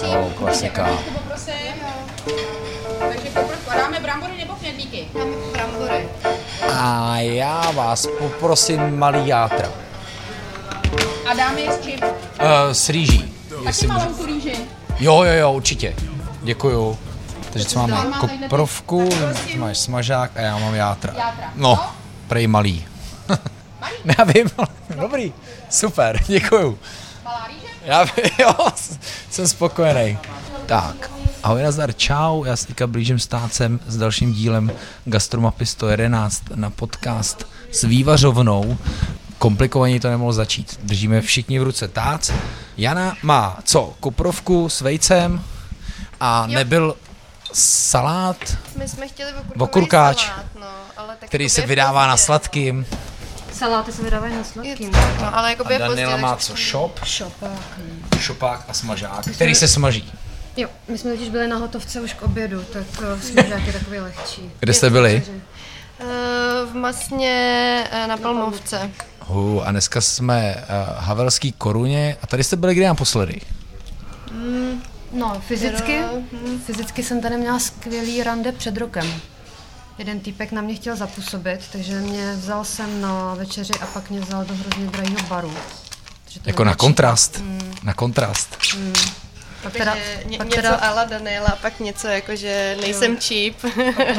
prosím. No, klasika. Poprosím. Takže dáme brambory nebo knedlíky? Tam brambory. A já vás poprosím malý játra. A dáme je s čím? Uh, s rýží. Taky můžu. malou tu rýži. Jo, jo, jo, určitě. Děkuju. Takže co máme? Koprovku, máš smažák a já mám játra. Játra. No, prej malý. Já vím, ale dobrý. Super, děkuju. Já jo, jsem spokojený. Tak, ahoj nazdar, čau, já se teďka blížím stácem s dalším dílem Gastromapy 111 na podcast s vývařovnou. Komplikovaně to nemohlo začít. Držíme všichni v ruce tác. Jana má co? Koprovku s vejcem a Jo. nebyl salát, My jsme chtěli Okurkáč, salát, no, ale tak který jakoby se vydává na sladkým. Saláty se vydávají na sladkým. to, no, ale jako A Daniela má co? Shop, Šopák. šopák a smažák, který se smaží. Jo, my jsme totiž byli na hotovce už k obědu, tak uh, smažák je takový lehčí. Kde jste byli? Eh, v masně eh, na Palmovce. Hu, a dneska jsme uh, Havelský koruně a tady jste byli kdy naposledy? No, fyzicky, fyzicky jsem tady měla skvělý rande před rokem. Jeden týpek na mě chtěl zapůsobit, takže mě vzal sem na večeři a pak mě vzal do hrozně drahého baru. To Jako na kontrast. Na kontrast. cheap. Pak teda, Takže ně, pak něco teda ala Daniela pak něco jako, že nejsem cheap.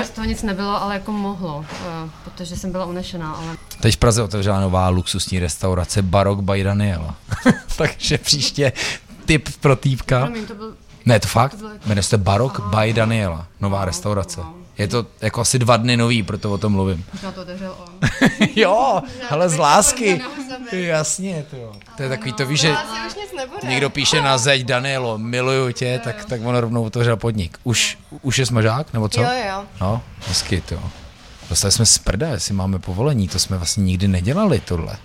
z toho nic nebylo, ale jako mohlo, eh, protože jsem byla unešená, ale Teď v Praze otevřela nová luxusní restaurace Barok by Daniela. Takže příště tip pro týpka. promiň, to byl Ne, to fakt? bylo jako- Jmenuje se Barok by Daniela. Nová restaurace. Je to jako asi dva dny nový, proto o tom mluvím. možná to otevřel on. jo, ale z lásky. Jasně, to jo. To je takový to, víš, že někdo píše na zeď Danielo, miluju tě, tak, tak on rovnou otevřel podnik. Už, už je smažák, nebo co? Jo, jo. No, hezky to. Dostali jsme z prda, jestli máme povolení, to jsme vlastně nikdy nedělali tohle.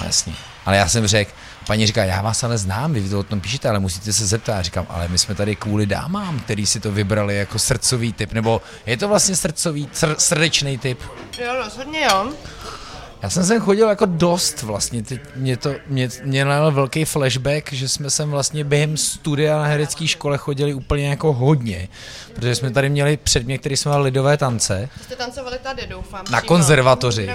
No jasně. Ale já jsem řekl, paní říká, já vás ale znám, vy to o tom píšete, ale musíte se zeptat. Já říkám, ale my jsme tady kvůli dámám, který si to vybrali jako srdcový typ, nebo je to vlastně srdcový, sr- srdečný typ. Jo, rozhodně jo. Já jsem sem chodil jako dost vlastně, teď mě to, mě, mě nalil velký flashback, že jsme sem vlastně během studia na herecké škole chodili úplně jako hodně, protože jsme tady měli předmět, který jsme měli lidové tance, Jste tancovali tady, doufám. Na přímo. konzervatoři.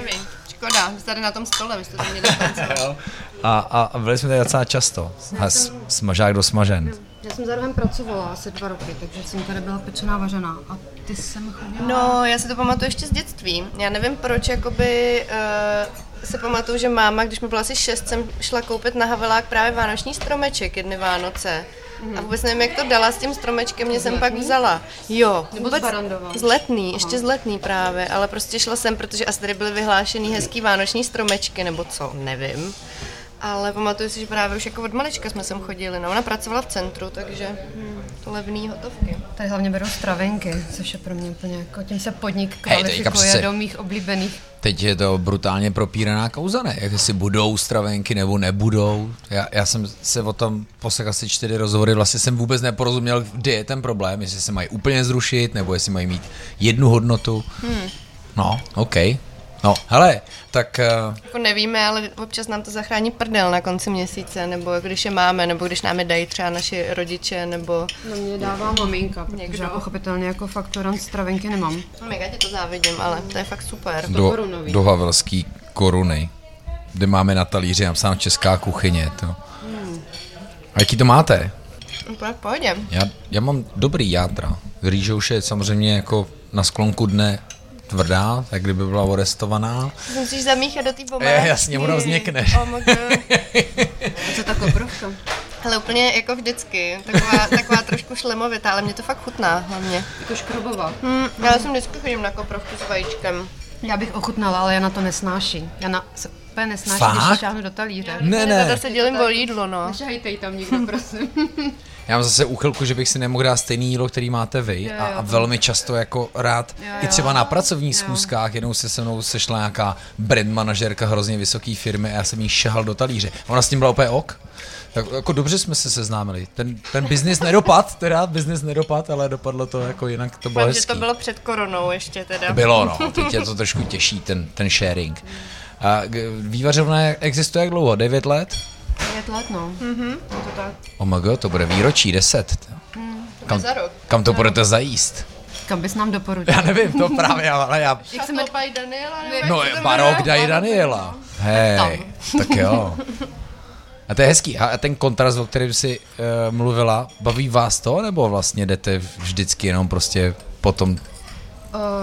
Škoda, vy jste tady na tom stole, vy jste tady měli tancovat. A, a, byli jsme tady docela často. A s, smažák do smažen. Já jsem za rohem pracovala asi dva roky, takže jsem tady byla pečená vařená. A ty jsem chodila... No, já si to pamatuju ještě z dětství. Já nevím proč, jakoby uh, se pamatuju, že máma, když mi byla asi šest, jsem šla koupit na Havelák právě vánoční stromeček jedny Vánoce. A vůbec nevím, jak to dala s tím stromečkem, mě jsem pak vzala. Jo, Nebo vůbec z letný, ještě z letný právě, ale prostě šla jsem, protože asi tady byly vyhlášený hezký vánoční stromečky, nebo co, nevím. Ale pamatuju si, že právě už jako od malička jsme sem chodili. No, ona pracovala v centru, takže hm, levný hotovky. Tady hlavně berou stravenky, což je pro mě úplně jako, tím se podnik kvalifikuje přece- do mých oblíbených. Teď je to brutálně propíraná kauza, ne? Jak jestli budou stravenky nebo nebudou. Já, já jsem se o tom poslech asi čtyři rozhovory, vlastně jsem vůbec neporozuměl, kde je ten problém, jestli se mají úplně zrušit, nebo jestli mají mít jednu hodnotu. Hmm. No, OK. No, hele, tak uh, Jako nevíme, ale občas nám to zachrání prdel na konci měsíce, nebo když je máme, nebo když nám je dají třeba naši rodiče, nebo No mě dává maminka, protože Někdo. pochopitelně jako faktorant stravenky nemám. no, mega ti to závidím, ale to je fakt super. do, do Havelský koruny, kde máme na talíři napsáno česká kuchyně. To. A jaký to máte? Úplně v pohodě. Já, já mám dobrý játra. Rýže už je samozřejmě jako na sklonku dne tvrdá, tak kdyby byla orestovaná. Ty musíš zamíchat do té Je, pomáhačky. jasně, ono vznikne. Oh my God. A co ta koprovka? Ale úplně jako vždycky. Taková, taková trošku šlemovitá, ale mě to fakt chutná hlavně. Jako škrobová. Hm, já jsem vždycky chodím na koprovku s vajíčkem. Já bych ochutnala, ale já na to nesnáší. Já na, se úplně nesnáší, Fakt? když šáhnu do talíře. Ne, Já ne. zase dělím o jídlo, no. Nešahejte tam nikdo, prosím. Já mám zase úchylku, že bych si nemohl dát stejný jídlo, který máte vy a, a velmi často jako rád, i třeba na pracovních schůzkách, jednou se se mnou sešla nějaká brand manažerka hrozně vysoké firmy a já jsem jí šahal do talíře. Ona s tím byla úplně ok. Tak jako dobře jsme se seznámili. Ten, ten biznis nedopad, teda biznis nedopad, ale dopadlo to jako jinak, to bylo Fakt, že hezký. to bylo před koronou ještě teda. Bylo, no. Teď je to trošku těžší, ten, ten sharing. A vývařovna existuje jak dlouho? 9 let? Pět let, no. Je to tak. OMG, to bude výročí 10. Kam, Za rok. kam to budete zajíst? Kam bys nám doporučil? Já nevím, to právě, ale já... Jak se jmenuje Daniela? nebo No, to barok dají Daniela. Hej, tak jo. A to je hezký. A ten kontrast, o kterém jsi uh, mluvila, baví vás to, nebo vlastně jdete vždycky jenom prostě potom Uh,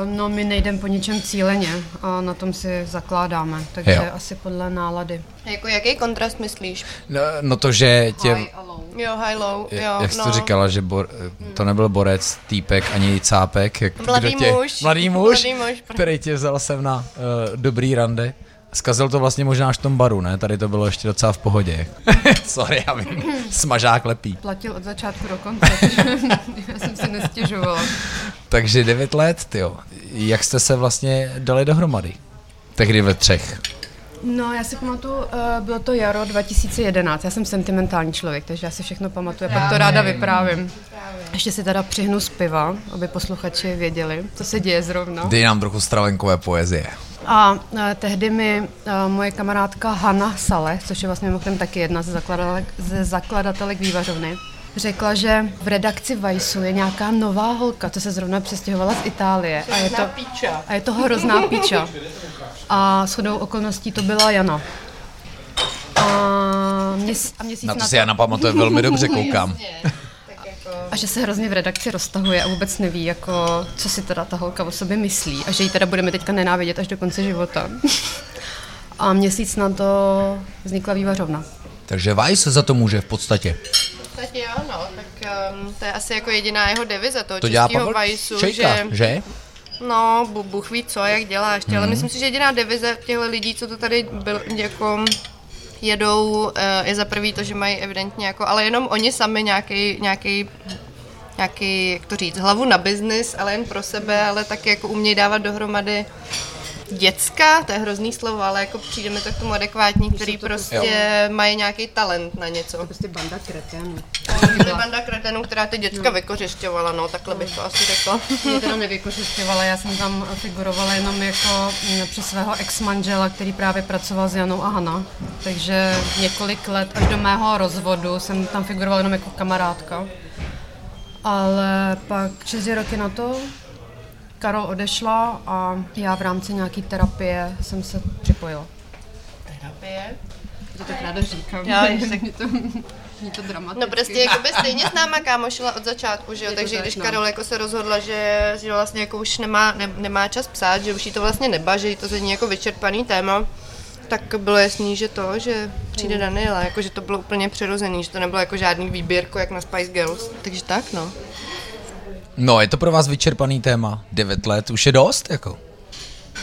no, my nejdeme po ničem cíleně a na tom si zakládáme, takže Jo. asi podle nálady. Jako jaký kontrast myslíš? No, no to, že tě, High a low. Jo, high low, je- jo, jak jsi no. to říkala, že bor, to nebyl borec, týpek, ani cápek. Jak, Mladý tě, muž. Mladý muž, Mladý muž. který tě vzal sem na uh, dobrý rande. Zkazil to vlastně možná až v tom baru, ne? Tady to bylo ještě docela v pohodě. Sorry, já vím. Smažák lepí. Platil od začátku do konce, takže já jsem si nestěžovala. Takže 9 let, tyjo. Jak jste se vlastně dali dohromady? Tehdy ve třech. No, já si pamatuju, uh, bylo to jaro 2011, já jsem sentimentální člověk, takže já si všechno pamatuju, pak to ráda vyprávím. Ještě si teda přihnu z piva, aby posluchači věděli, co se děje zrovna. Dej nám trochu stravenkové poezie. A eh, tehdy mi eh, moje kamarádka Hanna Sale, což je vlastně mimochodem taky jedna ze zakladatelek, ze zakladatelek vývařovny, řekla, že v redakci Vajsu je nějaká nová holka, co se zrovna přestěhovala z Itálie. A je to, a je to hrozná píča. A shodou okolností to byla Jana. A, měs, a měsíc Na to na si já napamatuje velmi dobře, koukám. a že se hrozně v redakci roztahuje a vůbec neví, jako, co si teda ta holka o sobě myslí a že ji teda budeme teďka nenávidět až do konce života. A měsíc na to vznikla vývařovna. Takže Vice za to může v podstatě. Tak jo, no, tak um, to je asi jako jediná jeho devize toho To českého vajsu, Čejka, že, že? no, bu- Bůh ví co, jak dělá ještě, Mhm. ale myslím si, že jediná devize těchto lidí, co to tady byl, jako jedou, eh, je za prvý to, že mají evidentně jako, ale jenom oni sami nějaký, nějaký nějaký, jak to říct, hlavu na biznis, ale jen pro sebe, ale taky jako umějí dávat dohromady děcka, to je hrozný slovo, ale jako přijde mi to k tomu adekvátní, který prostě mají nějaký talent na něco. Prostě banda kreténů. Byly banda kretenů, která ty děcka vykořišťovala, no, takhle bych to asi řekla. Mě teda nevykořišťovala, já jsem tam figurovala jenom jako mm, při svého ex-manžela, který právě pracoval s Janou a Hana. Takže několik let až do mého rozvodu jsem tam figurovala jenom jako kamarádka. Ale pak čtyři roky na to Karol odešla a já v rámci nějaký terapie jsem se připojila. Terapie? To tak ráda říkám. Já, tak- mě to, mě to dramaticky. No prostě jako by stejně s náma kámošila od začátku, že jo, Je takže tak, když no. Karol jako se rozhodla, že, že vlastně jako už nemá, ne, nemá čas psát, že už jí to vlastně nebaží, že jí to zní jako vyčerpaný téma, tak bylo jasný, že to, že přijde Hmm. Daniela, jako že to bylo úplně přirozený, že to nebylo jako žádný výběrko jak na Spice Girls, takže tak no. No, je to pro vás vyčerpaný téma. 9 let už je dost, jako.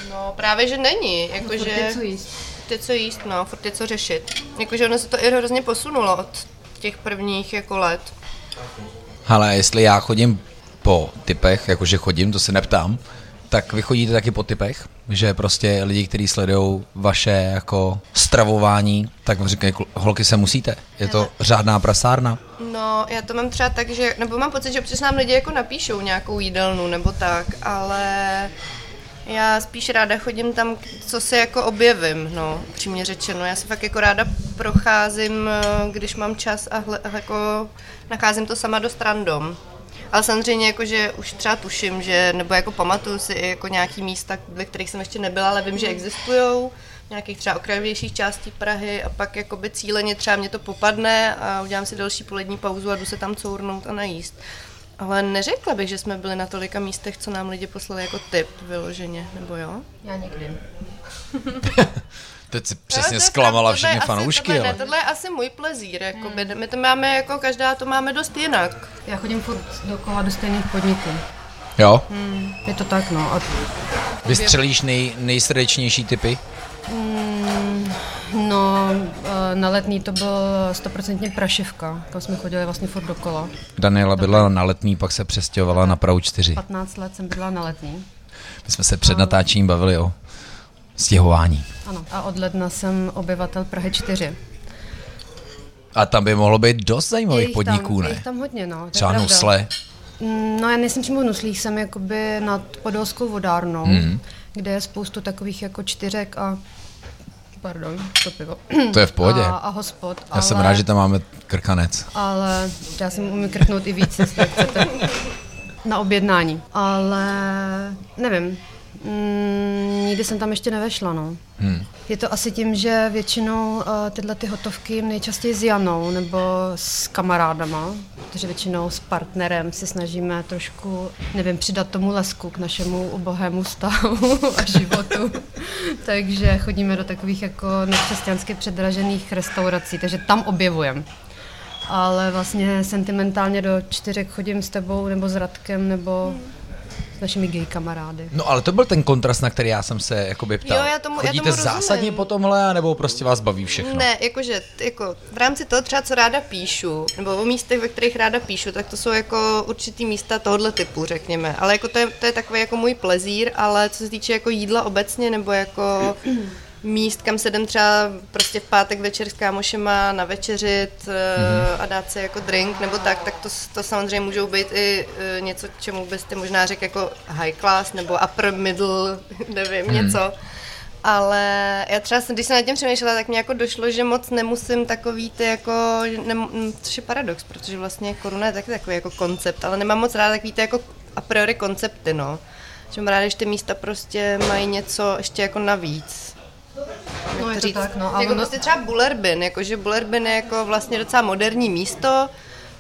No právě, že není, jakože... Je co jíst. Furt je co jíst, no, furt je co řešit. Jakože ono se to i hrozně posunulo od těch prvních jako let. Ale jestli já chodím po typech, jakože chodím, to se neptám, tak vy chodíte taky po typech, že prostě lidi, kteří sledují vaše jako stravování, tak vám říkají, "Kl- holky se musíte, je to řádná prasárna. No, já to mám třeba tak, že, nebo mám pocit, že občas nám lidi jako napíšou nějakou jídelnu nebo tak, ale já spíš ráda chodím tam, co se jako objevím, no, přímě řečeno. Já se fakt jako ráda procházím, eh, když mám čas a hle, jako nacházím to sama dost random. Ale samozřejmě jako, že už třeba tuším, že, nebo jako pamatuju si i jako nějaký místa, ve kterých jsem ještě nebyla, ale vím, že existují nějakých třeba okrajovějších částí Prahy a pak jakoby cíleně třeba mě to popadne a udělám si další polední pauzu a jdu se tam cournout a najíst. Ale neřekla bych, že jsme byli na tolika místech, co nám lidi poslali jako tip vyloženě, nebo jo? Já někdy. Teď si přesně zklamala všechny fanoušky, tohle, ale... ne, tohle je asi můj plezír, jakoby. my to máme jako, každá to máme dost jinak. Já chodím furt dokola do stejných podniků. Jo? Je to tak, no. A Vystřelíš nej, nejsrdečnější typy? No, eh, na letný to byl stoprocentně prašivka, kam jsme chodili vlastně furt dokola. Daniela byla na letný, pak se přestěhovala na Prahu 4. 15 let jsem bydlela na letný. My jsme se před natáčením bavili o stěhování. Ano. A od ledna jsem obyvatel Prahy 4. A tam by mohlo být dost Je zajímavých jich podniků, tam, je jich ne? tam hodně, no. Třeba pravda. Nusle. Mm, No já nejsem přímo v Nuslích, jsem jakoby nad Podolskou vodárnou, Mhm. kde je spoustu takových jako čtyřek a pardon, to pivo. To je v pohodě. A, a hospod. Já jsem rád, že tam máme krkanec. Ale já si umím krknout i víc, jestli chcete. Na objednání. Ale nevím, Mm, nikdy jsem tam ještě nevešla, no. Hmm. Je to asi tím, že většinou uh, tyhle ty hotovky nejčastěji s Janou nebo s kamarádama, protože většinou s partnerem si snažíme trošku, nevím, přidat tomu lesku k našemu ubohému stavu a životu. takže chodíme do takových jako nekřesťansky předražených restaurací, takže tam objevujeme ale vlastně sentimentálně do čtyřek chodím s tebou nebo s Radkem nebo s našimi gay kamarády. No ale to byl ten kontrast, na který já jsem se jakoby ptal. Jo, já tomu, Chodíte já tomu zásadně po tomhle, nebo prostě vás baví všechno? Ne, jakože jako v rámci toho třeba, co ráda píšu, nebo o místech, ve kterých ráda píšu, tak to jsou jako určitý místa tohohle typu, řekněme. Ale jako to je, to je takový jako můj plezír, ale co se týče jako jídla obecně, nebo jako míst, kam se jdem třeba prostě v pátek večer s kámošema navečeřit mm-hmm. a dát si jako drink nebo tak, tak to, to samozřejmě můžou být i uh, něco, čemu byste možná řekl jako high class nebo upper middle, nevím, mm. něco. Ale já třeba, když jsem nad tím přemýšlela, tak mě jako došlo, že moc nemusím takový ty jako, ne, což je paradox, protože vlastně koruna je taky takový jako koncept, ale nemám moc ráda takový ty jako a priori koncepty, no. Že mám ráda, když ty místa prostě mají něco ještě jako navíc. No je to tak, no. jako ono... prostě třeba Bullerbin, jakože Bullerbin je jako vlastně docela moderní místo,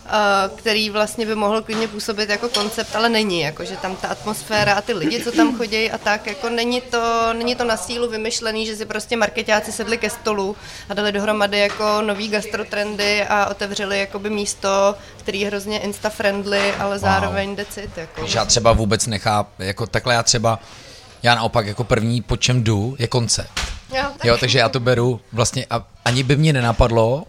Uh, který vlastně by mohl klidně působit jako koncept, ale není, jakože tam ta atmosféra a ty lidi, co tam chodí a tak, jako není to, není to na sílu vymyšlený, že si prostě marketáci sedli ke stolu a dali dohromady jako nový gastrotrendy a otevřeli jakoby místo, který je hrozně insta-friendly, ale zároveň wow. decit. Jako. Já třeba vůbec nechápu, jako takhle já třeba, já naopak jako první, po čem jdu, je koncept. Jo, tak. jo, takže já to beru vlastně, a ani by mě nenapadlo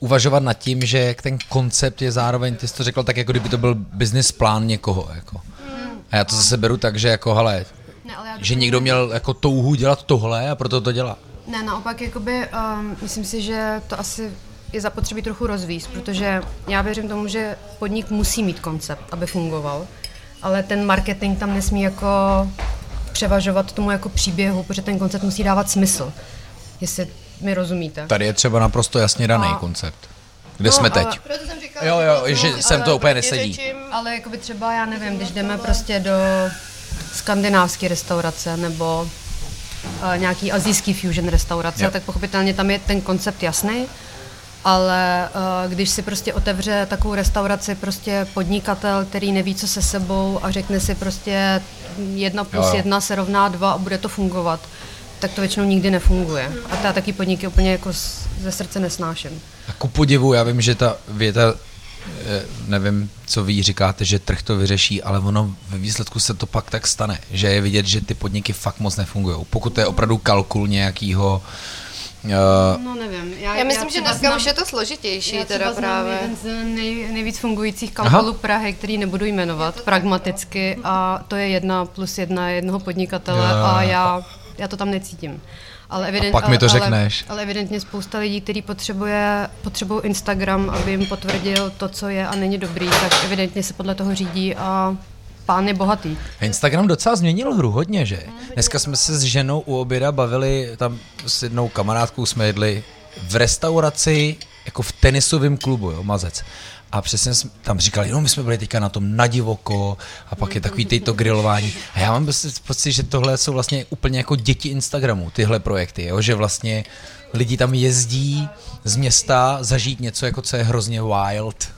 uvažovat nad tím, že ten koncept je zároveň, ty jsi to řekl tak, jako kdyby to byl business plán někoho, jako. A já to zase beru tak, že jako, hele, ne, že někdo měl jako touhu dělat tohle a proto to dělá. Ne, naopak, jakoby, um, myslím si, že to asi je zapotřebí trochu rozvíst, protože já věřím tomu, že podnik musí mít koncept, aby fungoval, ale ten marketing tam nesmí jako převažovat tomu jako příběhu, protože ten koncept musí dávat smysl. Jestli mi rozumíte. Tady je třeba naprosto jasně daný a... koncept. Kde no, jsme teď? Ale... Proto jsem říkala, jo, jo, že no, sem to úplně nesedí. Řečím... Ale jako by třeba, já nevím, když jdeme prostě do skandinávské restaurace nebo uh, nějaký azijský fusion restaurace, jo. tak pochopitelně tam je ten koncept jasný, ale uh, když si prostě otevře takovou restauraci prostě podnikatel, který neví, co se sebou a řekne si prostě jedna plus jo. jedna se rovná dva a bude to fungovat, tak to většinou nikdy nefunguje. A já taky podniky úplně jako ze srdce nesnáším. A ku podivu, já vím, že ta věta, eh, nevím, co vy říkáte, že trh to vyřeší, ale ono ve výsledku se to pak tak stane, že je vidět, že ty podniky fakt moc nefungují. Pokud to je opravdu kalkul nějakýho Uh, no nevím. Já, já myslím, já že dneska znám, už je to složitější já teda právě. jeden z nej, nejvíc fungujících kalkulů Prahy, který nebudu jmenovat pragmaticky a to je jedna plus jedna jednoho podnikatele já. a já, já to tam necítím. Ale evident, a pak mi to ale, řekneš. Ale, ale evidentně spousta lidí, kteří potřebuje, potřebují Instagram, aby jim potvrdil to, co je a není dobrý, tak evidentně se podle toho řídí a pán je bohatý. Instagram docela změnil hru hodně, že? Dneska jsme se s ženou u oběda bavili, tam s jednou kamarádkou jsme jedli v restauraci, jako v tenisovém klubu, jo, mazec. A přesně jsme tam říkali, no my jsme byli teďka na tom na divoko a pak je takový to grilování. A já mám pocit, že tohle jsou vlastně úplně jako děti Instagramu, tyhle projekty, jo? že vlastně lidi tam jezdí z města zažít něco, jako co je hrozně wild,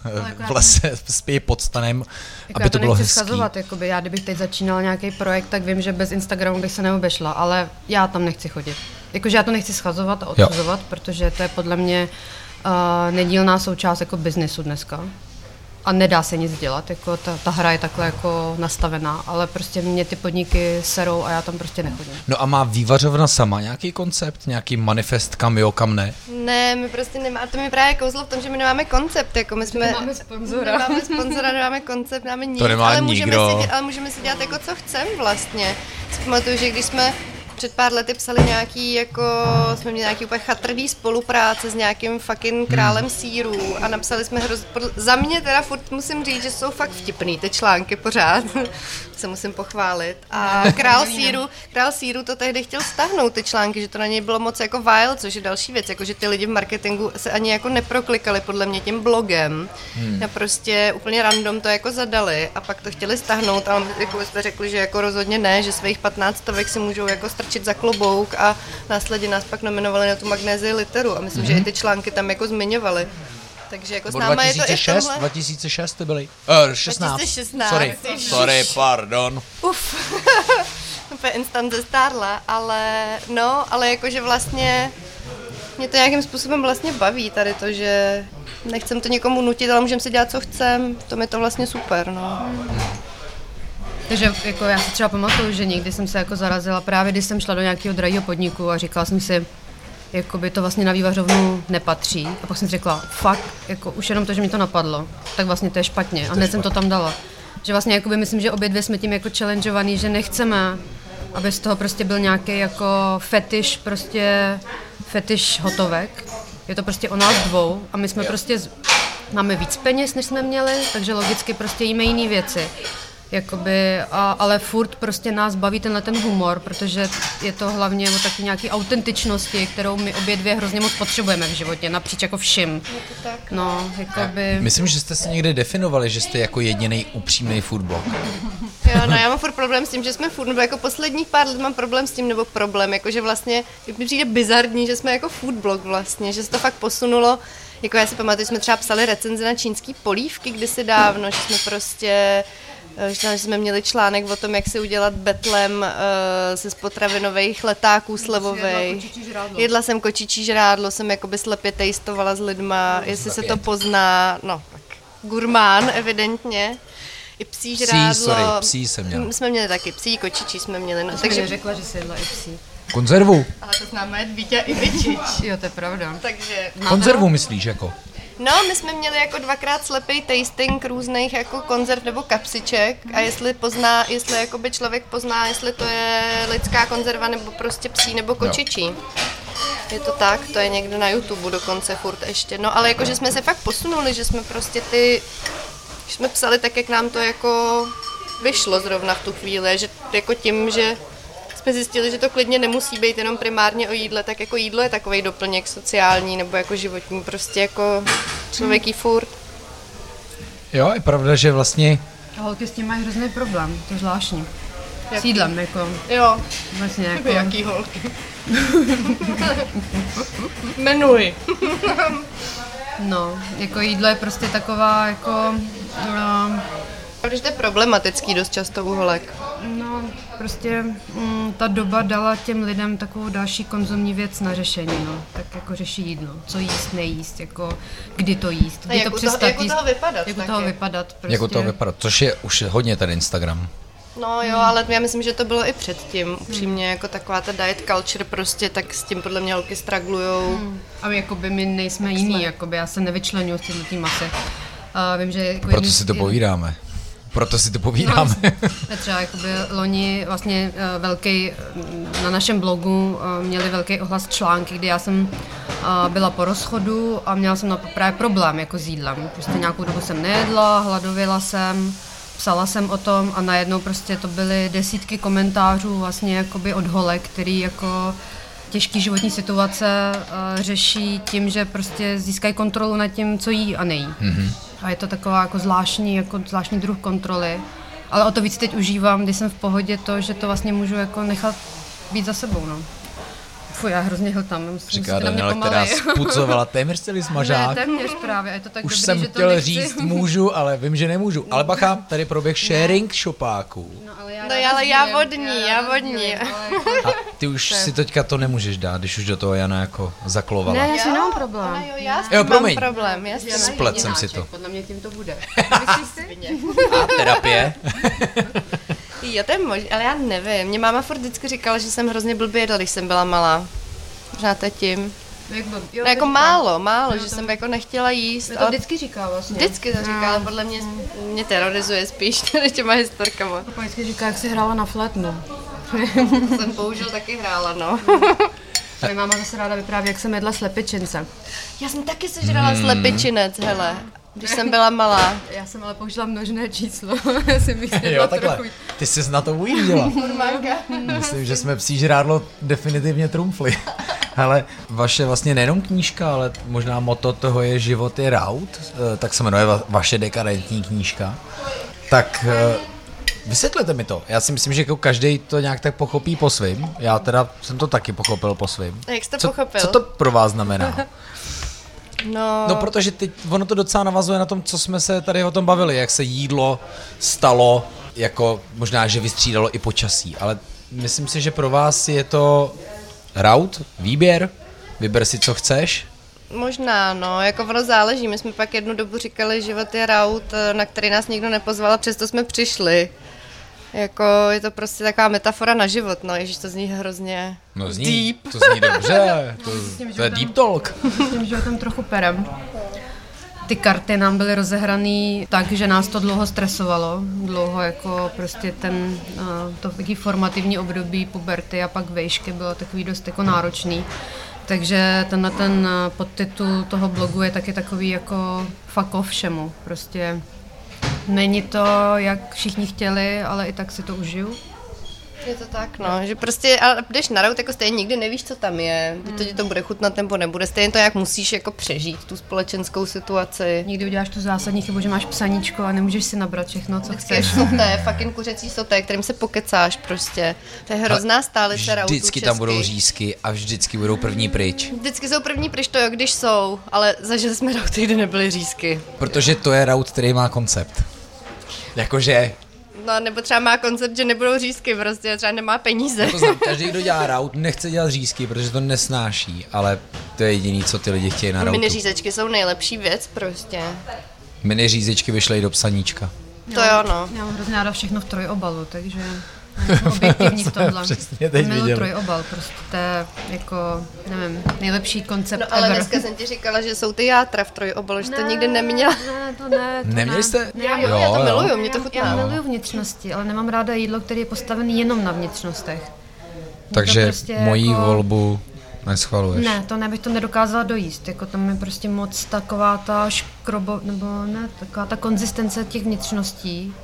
v lese, spí pod stanem, jako aby to, to bylo hezký. Schazovat, jakoby já kdybych teď začínala nějaký projekt, tak vím, že bez Instagramu bych se neobešla, ale já tam nechci chodit. Jakože já to nechci schazovat a odsuzovat, protože to je podle mě uh, nedílná součást jako biznesu dneska a nedá se nic dělat, jako ta, ta hra je takhle jako nastavená, ale prostě mě ty podniky serou a já tam prostě nechodím. No a má vývařovna sama nějaký koncept, nějaký manifest, kam jo, kam ne? Ne, my prostě nemáme, to mi právě kouzlo v tom, že my nemáme koncept, jako my jsme... Nemáme sponzora. Nemáme sponzora, nemáme koncept, nemáme nic, to nemá ale, můžeme Si, ale můžeme si dělat jako co chceme vlastně. Si pamatuju, že když jsme před pár lety psali nějaký, jako, jsme měli nějaký úplně chatrný spolupráce s nějakým fucking králem hmm. sírů a napsali jsme hroz... Za mě teda furt musím říct, že jsou fakt vtipný ty články pořád. Se musím pochválit. A král síru, král síru to tehdy chtěl stáhnout ty články, že to na něj bylo moc jako wild, což je další věc, jako že ty lidi v marketingu se ani jako neproklikali podle mě tím blogem. Hmm. A prostě úplně random to jako zadali a pak to chtěli stáhnout, ale jako jsme řekli, že jako rozhodně ne, že svých 15 stovek si můžou jako strčit za klobouk a následně nás pak nominovali na tu magnézii literu a myslím, mm-hmm. že i ty články tam jako zmiňovali. Takže jako s náma 2006, je to i tomhle... 2006 to byly? Uh, 16. 2016. Sorry, sorry, pardon. Uf. Úplně instant zestárla, ale no, ale jakože vlastně mě to nějakým způsobem vlastně baví tady to, že nechcem to někomu nutit, ale můžeme si dělat, co chcem, to mi to vlastně super, no. Hmm. Takže jako já si třeba pamatuju, že někdy jsem se jako zarazila právě, když jsem šla do nějakého drahého podniku a říkala jsem si, jako by to vlastně na vývařovnu nepatří. A pak jsem si řekla, fakt, jako už jenom to, že mi to napadlo, tak vlastně to je špatně. A hned jsem to tam dala. Že vlastně jakoby myslím, že obě dvě jsme tím jako challengeovaný, že nechceme, aby z toho prostě byl nějaký jako fetiš, prostě fetiš hotovek. Je to prostě o nás dvou a my jsme prostě, máme víc peněz, než jsme měli, takže logicky prostě jíme jiné věci. Jakoby, a, ale furt prostě nás baví tenhle ten humor, protože je to hlavně o taky nějaký autentičnosti, kterou my obě dvě hrozně moc potřebujeme v životě, napříč jako všim. tak. No, jakoby... Myslím, že jste se někdy definovali, že jste jako jediný upřímný foodblog. Jo, no já mám furt problém s tím, že jsme furt, nebo jako posledních pár let mám problém s tím, nebo problém, jakože vlastně, mi přijde bizarní, že jsme jako foodblog vlastně, že se to fakt posunulo, jako já si pamatuju, že jsme třeba psali recenze na čínský polívky kdysi dávno, že jsme prostě že jsme měli článek o tom, jak si udělat betlem uh, ze spotravinových letáků slevových. Jedla jsem kočičí žrádlo, jsem jakoby slepě tejstovala s lidma, no, jestli se to pozná, no tak gurmán evidentně. I psí žrádlo. Psí, sorry, psí jsem měl. Jsme měli taky psí, kočičí jsme měli. No, takže řekla, že jsi jedla i psí. Konzervu. Ale to známe Vítě i Vyčič. jo, to je pravda. Takže... Konzervu myslíš jako? No, my jsme měli jako dvakrát slepý tasting různých jako konzerv nebo kapsiček a jestli pozná, jestli jakoby člověk pozná, jestli to je lidská konzerva nebo prostě psí nebo kočičí. Je to tak, to je někde na YouTube dokonce furt ještě. No ale jakože jsme se fakt posunuli, že jsme prostě ty, že jsme psali tak, jak nám to jako vyšlo zrovna v tu chvíli, že jako tím, že jsme zjistili, že to klidně nemusí být jenom primárně o jídle, tak jako jídlo je takový doplněk sociální nebo jako životní, prostě jako člověk jí furt. Jo, je pravda, že vlastně... A holky s tím mají hrozný problém, to zvláštní. S jídlem, jako. Jo. Vlastně jako... Jaký holky? Menuj. no, jako jídlo je prostě taková, jako... No, To je problematický dost často u holek. No, prostě mm, ta doba dala těm lidem takovou další konzumní věc na řešení, no. Tak jako řeší jídlo, co jíst, nejíst, jako kdy to jíst, kdy to přestat jako jíst. toho vypadat Jako toho vypadat, prostě. Jako toho vypadat, což je už hodně ten Instagram. No jo, ale já myslím, že to bylo i předtím. Upřímně, jako taková ta diet culture prostě, tak s tím podle mě holky straglujou. Hmm. A my, jakoby, my nejsme jiní, jakoby, já se nevyčlenuju z těchto masy. A vím, že jako Proto si to povídáme. Proto si to povídáme. No, třeba jakoby loni vlastně uh, velký, na našem blogu uh, měli velký ohlas články, kdy já jsem uh, byla po rozchodu a měla jsem na právě problém jako s jídlem. Prostě nějakou dobu jsem nejedla, hladověla jsem, psala jsem o tom a najednou prostě to byly desítky komentářů vlastně jakoby od holek, který jako těžký životní situace uh, řeší tím, že prostě získají kontrolu nad tím, co jí a nejí. Mm-hmm. A je to taková jako zvláštní, jako zvláštní druh kontroly. Ale o to víc teď užívám, když jsem v pohodě to, že to vlastně můžu jako nechat být za sebou. No. Fuj, já hrozně hltám. Říká Daniela, která spucovala téměř celý smažák. Ne, téměř právě, je to tak Už dobrý, jsem že to chtěl nechci. říct můžu, ale vím, že nemůžu. Ale bacha, tady proběh sharing šopáků. No, ale já, No, ale já vodní, já vodní. A ty už si teďka to nemůžeš dát, když už do toho Jana jako zaklovala. Ne, já si nemám problém. Ale jo, já s Jo, promiň. mám problém. Já s tím Splet jsem si to. Podle mě tím to bude. Myslíš si? A terapie? Jo, to je možné, ale já nevím. Mě máma furt vždycky říkala, že jsem hrozně blbě jedla, když jsem byla malá. Možná to tím. Jak byl- jo, No, jako to říká. málo, málo, Jo, že to- jsem jako nechtěla jíst. To ale vždycky říká vlastně. vždycky to říká, ale podle mě mě terorizuje spíš než těma historkama. Papa vždycky říká, jak jsi hrála na flétnu. To jsem bohužel taky hrála, no. Moje máma zase ráda vypráví, jak jsem jedla slepičince. Já jsem taky sežrala slepičinec, hele. Když jsem byla malá. Já jsem ale použila množné číslo. Já si myslím, Jo, takhle. Ty jsi na to ujížděla. Myslím, že jsme psí žrádlo definitivně trumfli. Ale vaše vlastně nejenom knížka, ale možná moto toho je Život je raut, eh, tak se jmenuje va- vaše dekadentní knížka. Tak eh, vysvětlete mi to. Já si myslím, že jako každý to nějak tak pochopí po svým. Já teda jsem to taky pochopil po svým. Jak jsi to co, pochopil? Co to pro vás znamená? No, No, protože teď ono to docela navazuje na tom, co jsme se tady o tom bavili, jak se jídlo stalo, jako možná, že vystřídalo i počasí, ale myslím si, že pro vás je to raut, výběr, vyber si, co chceš. Možná, no, jako ono záleží. My jsme pak jednu dobu říkali, život je raut, na který nás nikdo nepozval a přesto jsme přišli. Jako je to prostě taková metafora na život, no, ježíš, to zní hrozně No zní, deep. to zní dobře, to, to je deep talk. tím životem trochu perem. Ty karty nám byly rozehraný tak, že nás to dlouho stresovalo. Dlouho jako prostě ten, eh, to taký formativní období puberty a pak vejšky bylo takový dost jako náročný. Takže tenhle ten eh, podtitul toho blogu je taky takový jako fuck off všemu. Prostě není to, jak všichni chtěli, ale i tak si to užiju. Je to tak, no, že prostě, ale jdeš na raut, jako stejně nikdy nevíš, co tam je, mm. to ti to bude chutnat nebo nebude, stejně to jak musíš jako přežít tu společenskou situaci. Někdy uděláš tu zásadní chybu, že máš psaníčko a nemůžeš si nabrat všechno, co Vždycky je chceš. soté, fucking kuřecí soté, kterým se pokecáš prostě. To je hrozná stálice rautů Vždycky tam budou řízky a vždycky budou první pryč. Vždycky jsou první pryč to jo, když jsou, ale zažili jsme rauty, kde nebyly řízky. Protože to je raut, který má koncept. Jakože, No, nebo třeba má koncept, že nebudou řízky, prostě třeba nemá peníze. to znám, každý, kdo dělá raut, nechce dělat řízky, protože to nesnáší, ale to je jediný, co ty lidi chtějí na rautu. Mini řízečky jsou nejlepší věc prostě. Mini řízečky vyšly i do psaníčka. To jo, no. Já mám hrozně ráda všechno v trojobalu, takže objektivní v tomhle. přesně teď Miluji viděli. trojobal, prostě to je jako, nevím, nejlepší koncept No ale ever. dneska jsem ti říkala, že jsou ty játra v trojobalu, že to nikdy neměla. Ne, to ne, to Neměli ne. jste? Já, jo, já to miluju, mě to Já chutná. miluju vnitřnosti, ale nemám ráda jídlo, které je postavené jenom na vnitřnostech. Takže to prostě moji jako- volbu neschvaluješ. Ne, to ne, bych to nedokázala dojíst. Jako tam je prostě moc taková ta škrobo, nebo ne, taková ta konzistence těch vnitřností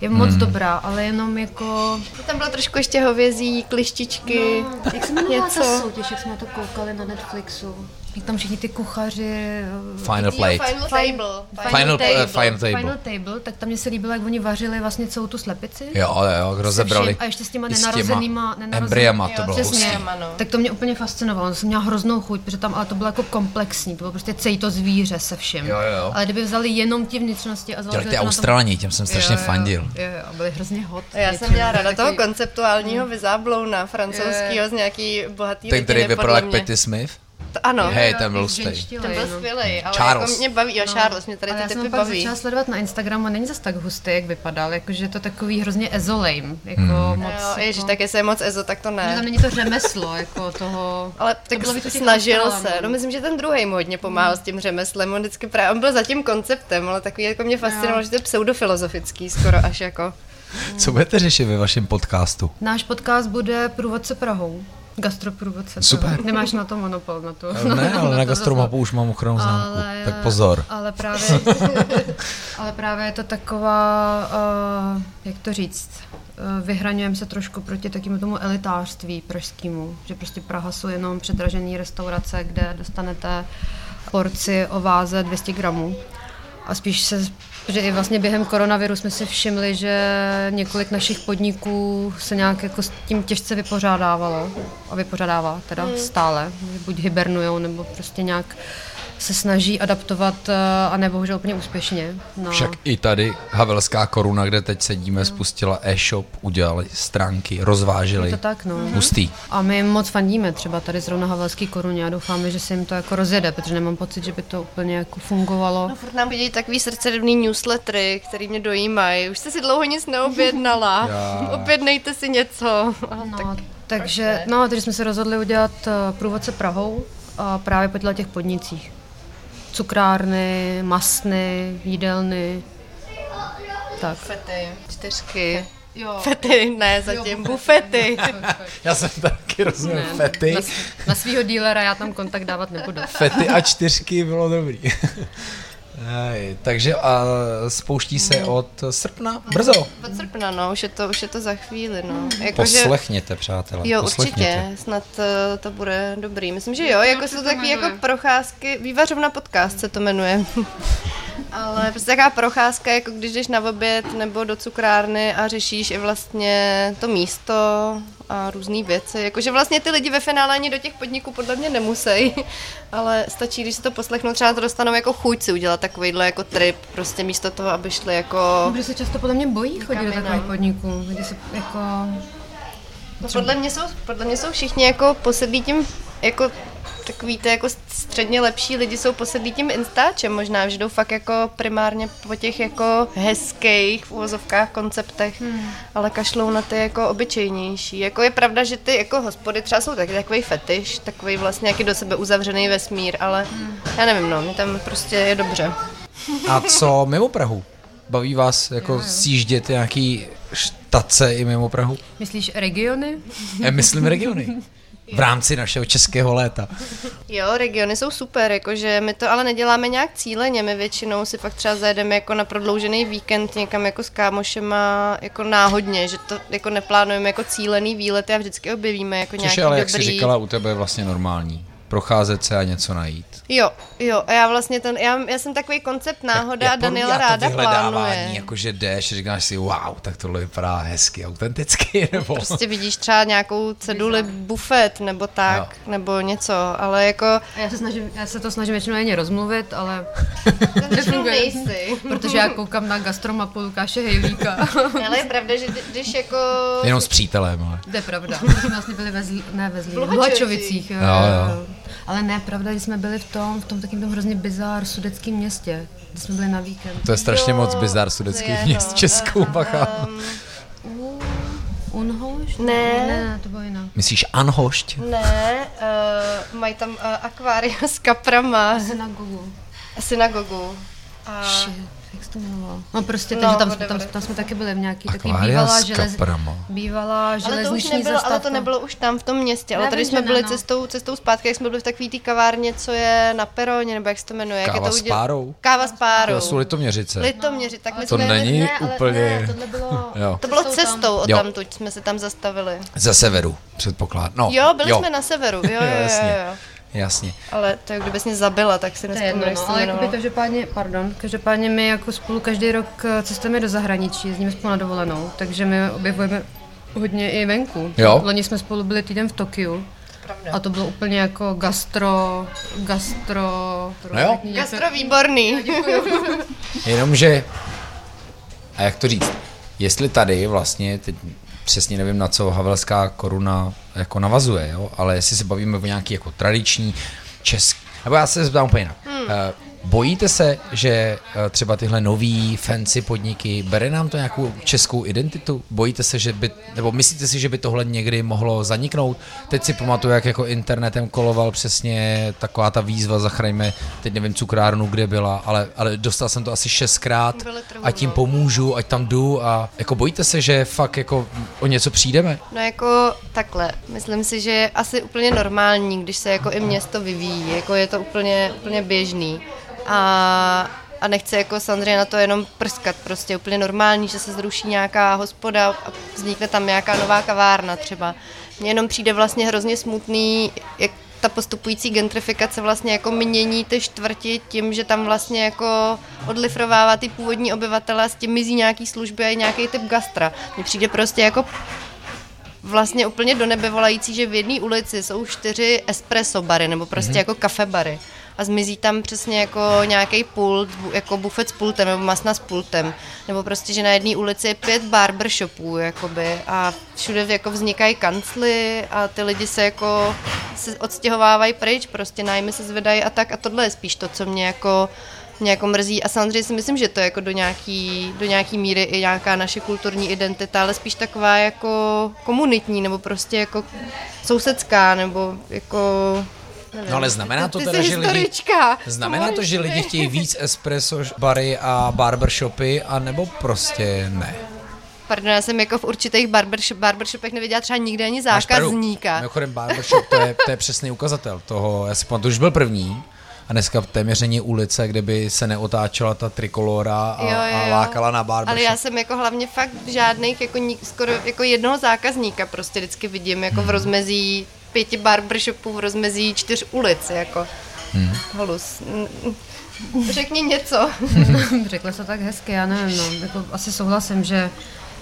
je moc Hmm. dobrá, ale jenom jako... Tam bylo trošku ještě hovězí, klištičky. Jak se jmenovala Něco. ta soutěž, jak jsme to koukali na Netflixu? Jak tam všichni ty kuchaři... Final plate. Final Table. Final, eh, final table. Final Table, tak tam mě se líbilo, jak oni vařili vlastně celou tu slepici. Jo, jo, jak rozebrali. A ještě s těma i s nenarozenýma... nenarozenýma embryama, to bylo přesně. hustý. No. Tak to mě úplně fascinovalo, jsem měla hroznou chuť, protože tam ale to bylo jako komplexní, to bylo prostě celý to zvíře se vším. Jo, jo. Ale kdyby vzali jenom ti vnitřnosti a založili ty to na tom- Australani, těm jsem strašně Jo, jo, fandil. Jo, jo, byli hrozně hot. Já jsem měla ráda toho konceptuálního vyzáblouna francouzského z nějaký bohatý Ten, který vypadal jak. Petty Smith. To- Ano, Hej, ten byl ženštilej, ten byl no. skvělý, ale Charles. jako mě baví, jo, Charles, mě tady já ty jsem typy baví. začala sledovat na Instagramu a není zas tak hustý, jak vypadal, jakože je to takový hrozně ezolame, jako Hmm. moc. Jo, ježiš, jako, tak jestli je moc ezo, tak to že tam ne. není to řemeslo, jako toho... Ale to tak bylo u těch snažil se. No myslím, že ten druhý mu hodně pomáhal s tím řemeslem. On vždycky právě, on byl za tím konceptem, ale takový jako mě fascinovalo, že to je pseudofilozofický skoro až jako. Co budete řešit ve vašem podcastu? Náš podcast bude průvodce Prahou. Gastroprůvodce. Super. Nemáš na to monopol, na to. Ne, ale na to gastromapu už mám ochranou známku. Ale, Tak pozor. Ale právě, ale právě je to taková, uh, jak to říct, uh, vyhraňujeme se trošku proti takému tomu elitářství pražskému, že prostě Praha jsou jenom předražené restaurace, kde dostanete porci o váze 200 gramů. A spíš se, že i vlastně během koronaviru jsme si všimli, že několik našich podniků se nějak jako s tím těžce vypořádávalo a vypořádává teda Hmm. stále. Buď hibernujou, nebo prostě nějak se snaží adaptovat eh, a nebohužel úplně úspěšně. No. Však i tady Havelská koruna, kde teď sedíme, spustila e-shop, udělali stránky, rozváželi. Je to tak, no. Hustý. A my moc fandíme, třeba tady zrovna Havelský koruně a doufáme, že se jim to jako rozjede, protože nemám pocit, že by to úplně jako fungovalo. No furt nám chodí takový srdcerivný newslettery, který mě dojímají. Už jste si dlouho nic neobjednala. Já. Objednejte si něco. A tak No, takže, no, takže jsme se rozhodli udělat eh, průvodce Prahou a právě po těch podnicích. Cukrárny, masny, jídelny, tak. fety, čtyřky. Jo. Fety, ne, zatím bufety. Já jsem taky rozuměl fety. Na, na svého dílera já tam kontakt dávat nebudu. Fety a čtyřky bylo dobrý. Ej, takže a spouští se od srpna? Brzo. Od srpna, no, už je to, už je to za chvíli, no. Jako, že- Poslechněte, přátelé. Jo, poslechněte. určitě, snad uh, to bude dobrý. Myslím, že jo, jako jsou takové jako procházky, Vývařovna podcast se to jmenuje. Ale prostě taková procházka, jako když jdeš na oběd nebo do cukrárny a řešíš i vlastně to místo a různé věci. Jakože vlastně ty lidi ve finále ani do těch podniků podle mě nemusí, ale stačí, když si to poslechnou, třeba to dostanou jako chuť si udělat takovýhle jako trip, prostě místo toho, aby šli jako... Kdo se často podle mě bojí chodit do takových podniků, kde se jako... No, podle, mě jsou, podle mě jsou všichni jako posedlí tím, jako takový ty jako středně lepší lidi jsou posedlí tím instáčem možná, že jdou fakt jako primárně po těch jako hezkých v uvozovkách konceptech, hmm. ale kašlou na ty jako obyčejnější. Jako je pravda, že ty jako hospody třeba jsou taky takový fetiš, takový vlastně jaký do sebe uzavřený vesmír, ale hmm. já nevím, no, mě tam prostě je dobře. A co mimo Prahu? Baví vás jako sjíždět nějaký štace i mimo Prahu? Myslíš regiony? Já myslím regiony. V rámci našeho českého léta. Jo, regiony jsou super, jakože my to ale neděláme nějak cíleně, my většinou si fakt třeba zajedeme jako na prodloužený víkend někam jako s kámošema jako náhodně, že to jako neplánujeme jako cílený výlety a vždycky objevíme jako Což nějaký je ale, jak jsi dobrý... říkala, u tebe je vlastně normální. Procházet se a něco najít. Jo, jo, a já vlastně ten, já, já jsem takový koncept náhoda a Jak Daniela to ráda plánuje. Jako, že jdeš, říkáš si, wow, tak tohle vypadá hezky, autenticky, nebo... Prostě vidíš třeba nějakou ceduli bufet nebo tak, Jo. nebo něco, ale jako A já se, snažím, já se to snažím většinou jen rozmluvit, ale nejsi. protože já koukám na gastromapu Lukáše Hejlíka. Ale je pravda, že kdy- když jako... Jenom s přítelem, ale... To je pravda. My jsme vlastně byli ve Zlí, ne ve Zlí, v Luhačovicích. Luhačovicích. Jo, Jo, jo. Ale ne, pravda, když jsme byli v tom, v tom takým tom hrozně bizár sudeckém městě, kde jsme byli na víkend. To je strašně Jo, moc bizar to sudeckých měst no. Českou, bacha. Um, Unhoš? Ne. Ne, to bylo jiná. Myslíš Anhošť? ne, uh, mají tam uh, akvária s kaprama, Synagogu. synagogu. A Shit, jak se to jmenovalo? No prostě, No, takže tam, whatever. tam, tam, jsme taky byli v nějaký takový bývalá, s želez, bývalá ale to už železniční nebylo, ale to nebylo už tam v tom městě, ale Já tady vím, jsme že byli ne, no. cestou, cestou zpátky, jak jsme byli v takové té kavárně, co je na peroně, nebo jak se to jmenuje. jak je Káva to s uděl- párou? Káva s párou. To jsou litoměřice. Litoměři, tak my To jsme není jeli- úplně... Ne, tohle bylo... Jo. To bylo Cestou od Jo. tamtuť, jsme se tam zastavili. Ze severu, předpoklad. No, Jo, byli jsme na severu, jo, jo, jo, jasně. Ale to je, kdybys mě zabila, tak si nespomenu, jedno, jak se no, to ale jakoby každopádně, pardon, každopádně my jako spolu každý rok eh, cestujeme do zahraničí, jezdíme spolu na dovolenou, takže my objevujeme hodně i venku. Jo. Loni jsme spolu byli týden v Tokiu. A to bylo úplně jako gastro, gastro... No jo. Gastro výborný. Jenomže, a jak to říct, jestli tady vlastně, teď přesně nevím, na co havelská koruna jako navazuje, jo? ale jestli se bavíme o nějaký jako tradiční český, nebo já se zeptám úplně jinak. Hmm. Bojíte se, že eh, třeba tyhle nový fancy podniky, bere nám to nějakou českou identitu? Bojíte se, že by, nebo myslíte si, že by tohle někdy mohlo zaniknout? Teď si pamatuju, jak jako internetem koloval přesně taková ta výzva, zachraňme, teď nevím cukrárnu, kde byla, ale, ale dostal jsem to asi šestkrát a tím pomůžu, ať tam jdu a jako bojíte se, že fakt jako o něco přijdeme? No jako takhle, myslím si, že je asi úplně normální, když se jako i město vyvíjí, jako je to úplně, úplně běžný. A, a nechci jako samozřejmě na to jenom prskat, prostě úplně normální, že se zruší nějaká hospoda a vznikne tam nějaká nová kavárna třeba. Mně jenom přijde vlastně hrozně smutný, jak ta postupující gentrifikace vlastně jako mění ty čtvrti tím, že tam vlastně jako odlifrovává ty původní obyvatele a s tím mizí nějaký služby a nějaký typ gastra. Mně přijde prostě jako vlastně úplně do nebe volající, že v jedné ulici jsou čtyři espresso bary, nebo prostě mm-hmm. jako kafe bary. A zmizí tam přesně jako nějaký pult, jako bufet s pultem, nebo masna s pultem. Nebo prostě, že na jedné ulici je pět barbershopů, jakoby. A všude jako vznikají kancly a ty lidi se jako se odstěhovávají pryč, prostě nájmy se zvedají a tak. A tohle je spíš to, co mě jako mě jako mrzí a samozřejmě si myslím, že to je jako do nějaký, do nějaký míry i nějaká naše kulturní identita, ale spíš taková jako komunitní nebo prostě jako sousedská nebo jako. No ale znamená to Ty teda, že lidi... Znamená to, že lidi chtějí víc espresso bary a barbershopy, a nebo prostě ne? Pardon, já jsem jako v určitých barbershop, barbershopech neviděla třeba nikde ani zákazníka. Mimochodem barbershop, to je, to je přesný ukazatel toho. Já si pamatuju, už byl první, a dneska téměř není ulice, kde by se neotáčela ta trikolora a, Jo, jo, a jo. lákala na barbershop. Ale já jsem jako hlavně fakt žádných, jako nik, skoro jako jednoho zákazníka prostě vždycky vidím, jako Hmm. v rozmezí pěti barbershopů, v rozmezí čtyř ulic, jako. Hmm. Halus. Mm, Řekni něco. Řekla se tak hezky, já nevím, no, jako asi souhlasím, že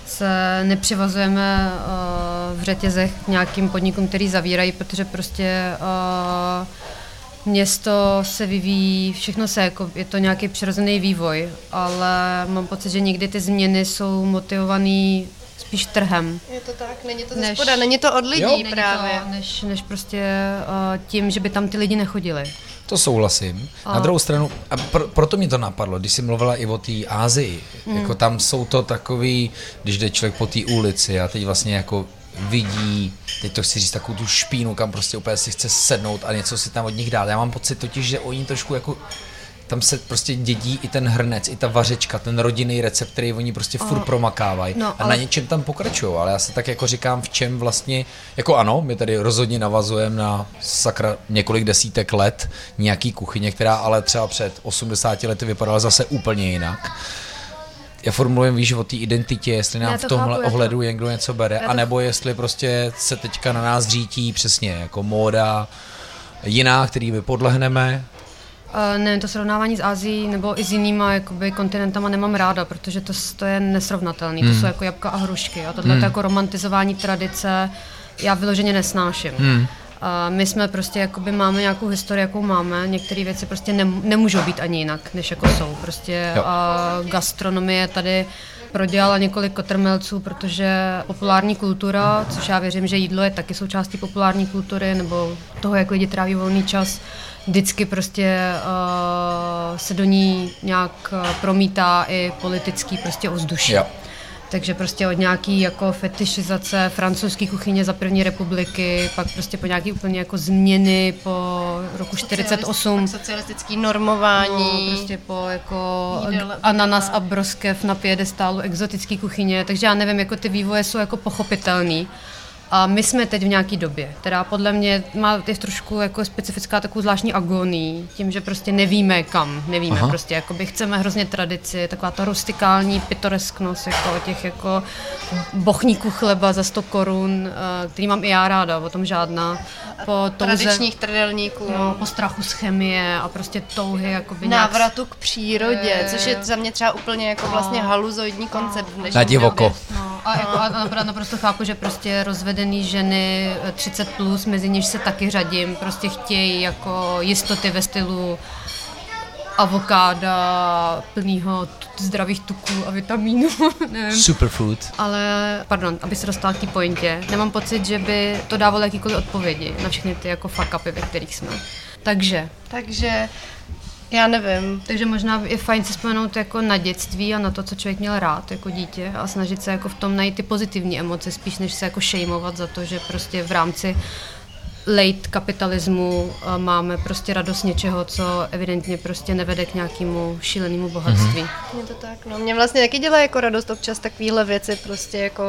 se nepřivazujeme uh, v řetězech k nějakým podnikům, který zavírají, protože prostě uh, město se vyvíjí, všechno se jako, je to nějaký přirozený vývoj, ale mám pocit, že někdy ty změny jsou motivované spíš trhem. Je to tak, není to ze Než- spoda, není to od lidí Jo. Právě. To, než, než prostě uh, tím, že by tam ty lidi nechodili. To souhlasím. Na A- druhou stranu, a pro, proto mě to napadlo, když jsi mluvila i o té Ázii, mm. jako tam jsou to takový, když jde člověk po té ulici a teď vlastně jako vidí, teď to chci říct, takovou tu špínu, kam prostě úplně si chce sednout a něco si tam od nich dát. Já mám pocit totiž, že oni trošku jako tam se prostě dědí i ten hrnec, i ta vařečka, ten rodinný recept, který oni prostě furt promakávají no, a na ale- něčem tam pokračují, ale já se tak jako říkám, v čem vlastně, jako ano, my tady rozhodně navazujeme na sakra několik desítek let nějaký kuchyně, která ale třeba před 80 lety vypadala zase úplně jinak. Já formulujem, víš, o té identitě, jestli nám Já v to tomhle chápu, já to- ohledu někdo něco bere, to- anebo jestli prostě se teďka na nás řítí přesně jako móda jiná, který my podlehneme, Uh, ne, to srovnávání s Ázií nebo i s jinýma jakoby, kontinentama nemám ráda, protože to, to je nesrovnatelný. Hmm. To jsou jako jabka a hrušky. A tohle mm. jako romantizování tradice já vyloženě nesnáším. Hmm. Uh, my jsme prostě, jakoby máme nějakou historii, jakou máme. Některé věci prostě nem, nemůžou být ani jinak, než jako jsou. Prostě Jo. uh, gastronomie tady prodělala několik kotrmelců, protože populární kultura, což já věřím, že jídlo je taky součástí populární kultury, nebo toho, jak lidi tráví volný čas, vždycky prostě uh, se do ní nějak uh, promítá i politický prostě ovzduší. Jo. Takže prostě od nějaký jako fetišizace francouzské kuchyně za první republiky, pak prostě po nějaký úplně jako změny po roku 48. Socialistický normování. No, prostě po jako Jídel- ananas a broskev na piedestálu exotické kuchyně, takže já nevím, jako ty vývoje jsou jako pochopitelný. A my jsme teď v nějaké době, která podle mě má je trošku jako specifická takovou zvláštní agonii, tím, že prostě nevíme kam, nevíme Aha. Prostě, jakoby chceme hrozně tradici, taková ta rustikální pitoresknost, jako těch jako bochníků chleba za 100 korun, eh, který mám i já ráda, o tom žádná. Po touze, Tradičních trdelníků. no, po strachu z chemie a prostě touhy jakoby nějak Návratu k přírodě, Je, což je za mě třeba úplně jako vlastně haluzoidní koncept. Na divoko. době. No, a, jako, a napr- naprosto chápu, že prostě rozvedený ženy eh, 30 plus, mezi níž se taky řadím, prostě chtějí jako jistoty ve stylu avokáda, plného t- zdravých tuků a vitamínů, nevím. Superfood. Ale, pardon, aby se dostala k té pointě, nemám pocit, že by to dávalo jakýkoliv odpovědi na všechny ty jako fuck upy, ve kterých jsme. Takže, Takže já nevím. takže možná je fajn si vzpomenout jako na dětství a na to, co člověk měl rád jako dítě a snažit se jako v tom najít ty pozitivní emoce, spíš než se jako šejmovat za to, že prostě v rámci late kapitalismu eh, máme prostě radost něčeho, co evidentně prostě nevede k nějakému šílenému bohatství. Mm-hmm. Je to tak, no. Mě vlastně taky dělá jako radost občas takovéhle věci, prostě jako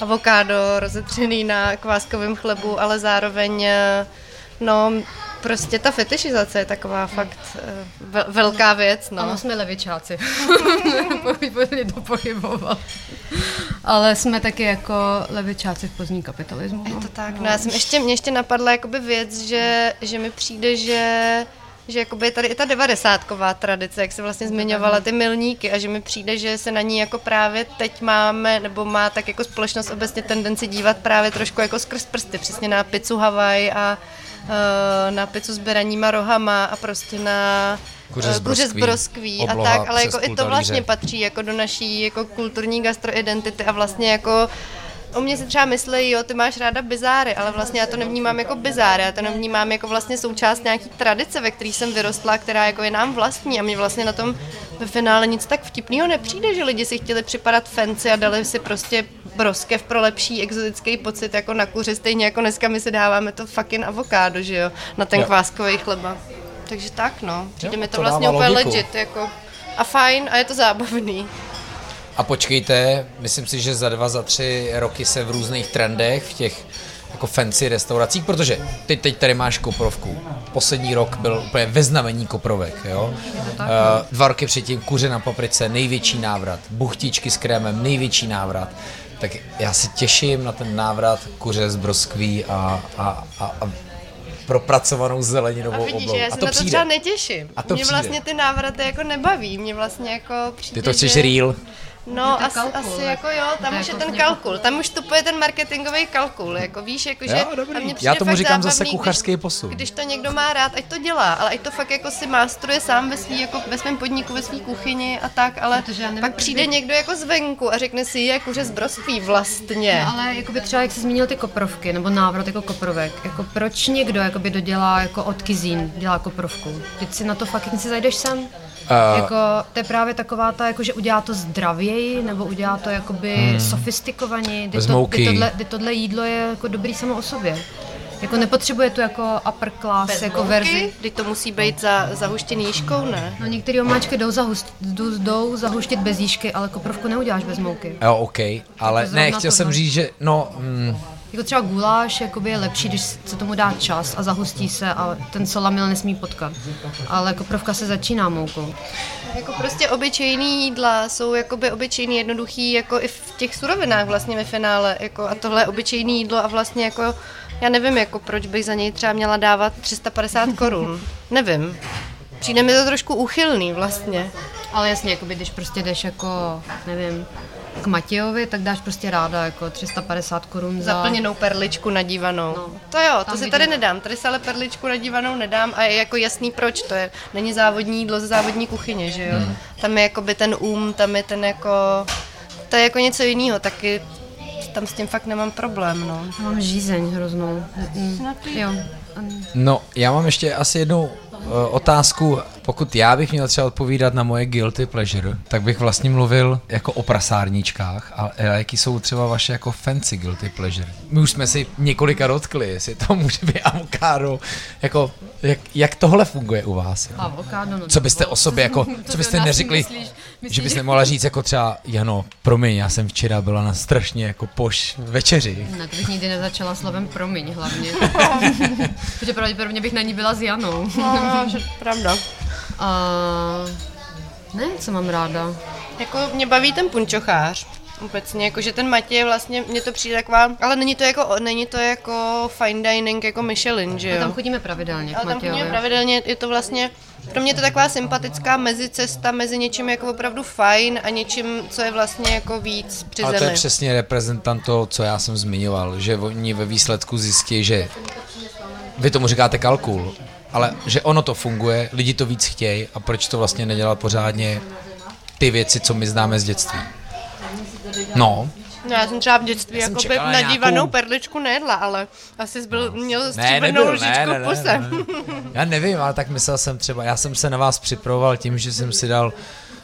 avokádo rozetřený na kváskovém chlebu, ale zároveň, eh, no, prostě ta fetišizace je taková fakt eh, vel- velká věc, no. Ano, jsme levičáci. Pokud to pochybovat. Ale jsme taky jako levičáci v pozdní kapitalismu. Je No. to tak, no já jsem ještě, mě ještě napadla jakoby věc, že, že mi přijde, že že jakoby je tady i ta devadesátková tradice, jak se vlastně zmiňovala ty milníky a že mi přijde, že se na ní jako právě teď máme, nebo má tak jako společnost obecně tendenci dívat právě trošku jako skrz prsty, přesně na pizzu Hawaii a na pizzu s beraníma rohama a prostě na Kuře eh, z kuře z broskví, broskví. A tak, ale jako i to vlastně patří jako do naší jako kulturní gastroidentity a vlastně jako O mě si třeba myslí, jo, ty máš ráda bizáry, ale vlastně já to nevnímám jako bizáry, já to nevnímám jako vlastně součást nějaký tradice, ve které jsem vyrostla, která jako je nám vlastní a mě vlastně na tom ve finále nic tak vtipného nepřijde, že lidi si chtěli připadat fancy a dali si prostě broskev pro lepší exotický pocit jako na kuři, stejně jako dneska my si dáváme to fucking avokádo, že jo, na ten Jo. kváskový chleba. Takže tak no, přijde Jo, mi to, to vlastně úplně logiku. legit, jako a fajn a je to zábavný. A počkejte, myslím si, že za dva, za tři roky se v různých trendech, v těch jako fancy restauracích, protože ty teď tady máš koprovku. Poslední rok byl úplně ve znamení koprovek, jo. Uh, dva roky předtím kuře na paprice, největší návrat. Buchtičky s krémem, největší návrat. Tak já se těším na ten návrat kuře z broskví a, a, a, a propracovanou zeleninovou A vidíš, já a se to na to přijde. třeba netěším. A to mě přijde. vlastně ty návraty jako nebaví, mě vlastně jako přijde, Ty to chceš že... real. No, to asi, kalkul, asi jako jo, tam je už je jako ten kalkul, tam už vstupuje ten marketingový kalkul, jako víš, jako že... Jo, a přijde Já tomu říkám zase zábavný, kuchařský když, posun. Když to někdo má rád, ať to dělá, ale ať to fakt jako si mástruje sám ve svý, jako ve svém podniku, ve své kuchyni a tak, ale Protože já nevím, pak přijde by- někdo jako zvenku a řekne si, je kuře z broství vlastně. No, ale jakoby třeba, jak jsi zmínil ty koprovky, nebo návrat jako koprovek, jako proč někdo jakoby dodělá jako od kizín, dělá koprovku? Teď si na to fakt si zajdeš sem? A- Jako, to je právě taková ta, jako, že udělá to zdravěji, nebo udělá to jakoby hmm. sofistikovaněji. Kdy to, kdy tohle, kdy tohle jídlo je jako dobrý samo o sobě. Jako nepotřebuje tu jako upper class Bez jako mouky? verzi. Teď to musí být za, zahuštěný jížkou, ne? No některé omáčky jdou, zahust, jdou, jdou zahuštit bez jížky, ale koprovku neuděláš bez mouky. Jo, OK, ale ne, chtěl jsem říct, že no, mm, Jako třeba guláš jakoby je lepší, když se tomu dá čas a zahustí se a ten solamil nesmí potkat. Ale koprovka se začíná moukou. Jako prostě obyčejný jídla jsou jakoby obyčejný, jednoduchý, jako i v těch surovinách vlastně ve finále, jako a tohle je obyčejný jídlo a vlastně jako, já nevím, jako proč bych za něj třeba měla dávat 350 korun, nevím. Přijde mi to trošku úchylný vlastně. Ale jasně, jakoby, když prostě jdeš jako, nevím, k Matějovi, tak dáš prostě ráda jako 350 korun za... Zaplněnou perličku nadívanou. No. To jo, to Tam si vidím. tady nedám. Tady se ale perličku nadívanou nedám a je jako jasný proč. To je, není závodní jídlo ze závodní kuchyně, že jo. Hmm. Tam je jakoby ten um, tam je ten jako, to je jako něco jiného, taky tam s tím fakt nemám problém, no. Já mám žízeň hroznou. Mm, jo. No, já mám ještě asi jednu uh, otázku. Pokud já bych měl třeba odpovídat na moje guilty pleasure, tak bych vlastně mluvil jako o prasárničkách, a, a jaký jsou třeba vaše jako fancy guilty pleasure. My už jsme si několika dotkli, jestli to může být avokádo, jako, jak, jak tohle funguje u vás? Jako? Avokádo, no. Co byste o sobě jako, co byste neřekli, myslíš- myslíš- že byste mohla říct jako třeba, Jano, promiň, já jsem včera byla na strašně jako poš večeři. Ne, to bych nikdy nezačala slovem promiň hlavně. Protože pravděpodobně bych na ní byla s Janou. no že pravda. A... Ne, co mám ráda. Jako mě baví ten punčochář. Obecně, jako že ten Matěj vlastně, mně to přijde taková, ale není to jako, není to jako fine dining, jako Michelin, že A jo? tam chodíme pravidelně k Ale tam chodíme Matějovi. pravidelně, je to vlastně, pro mě je to taková sympatická mezicesta mezi něčím jako opravdu fajn a něčím, co je vlastně jako víc při Ale to je zemi. přesně reprezentant toho, co já jsem zmiňoval, že oni ve výsledku zjistí, že vy tomu říkáte kalkul, ale že ono to funguje, lidi to víc chtějí a proč to vlastně nedělat pořádně ty věci, co my známe z dětství. No, No, já jsem třeba v dětství Já jako nadívanou nějakou- perličku nejedla, ale asi byl, měl ne, stříbrnou nebyl, lžičku ne, ne, v ne, puse. ne, Já nevím, ale tak myslel jsem třeba, já jsem se na vás připravoval tím, že jsem si dal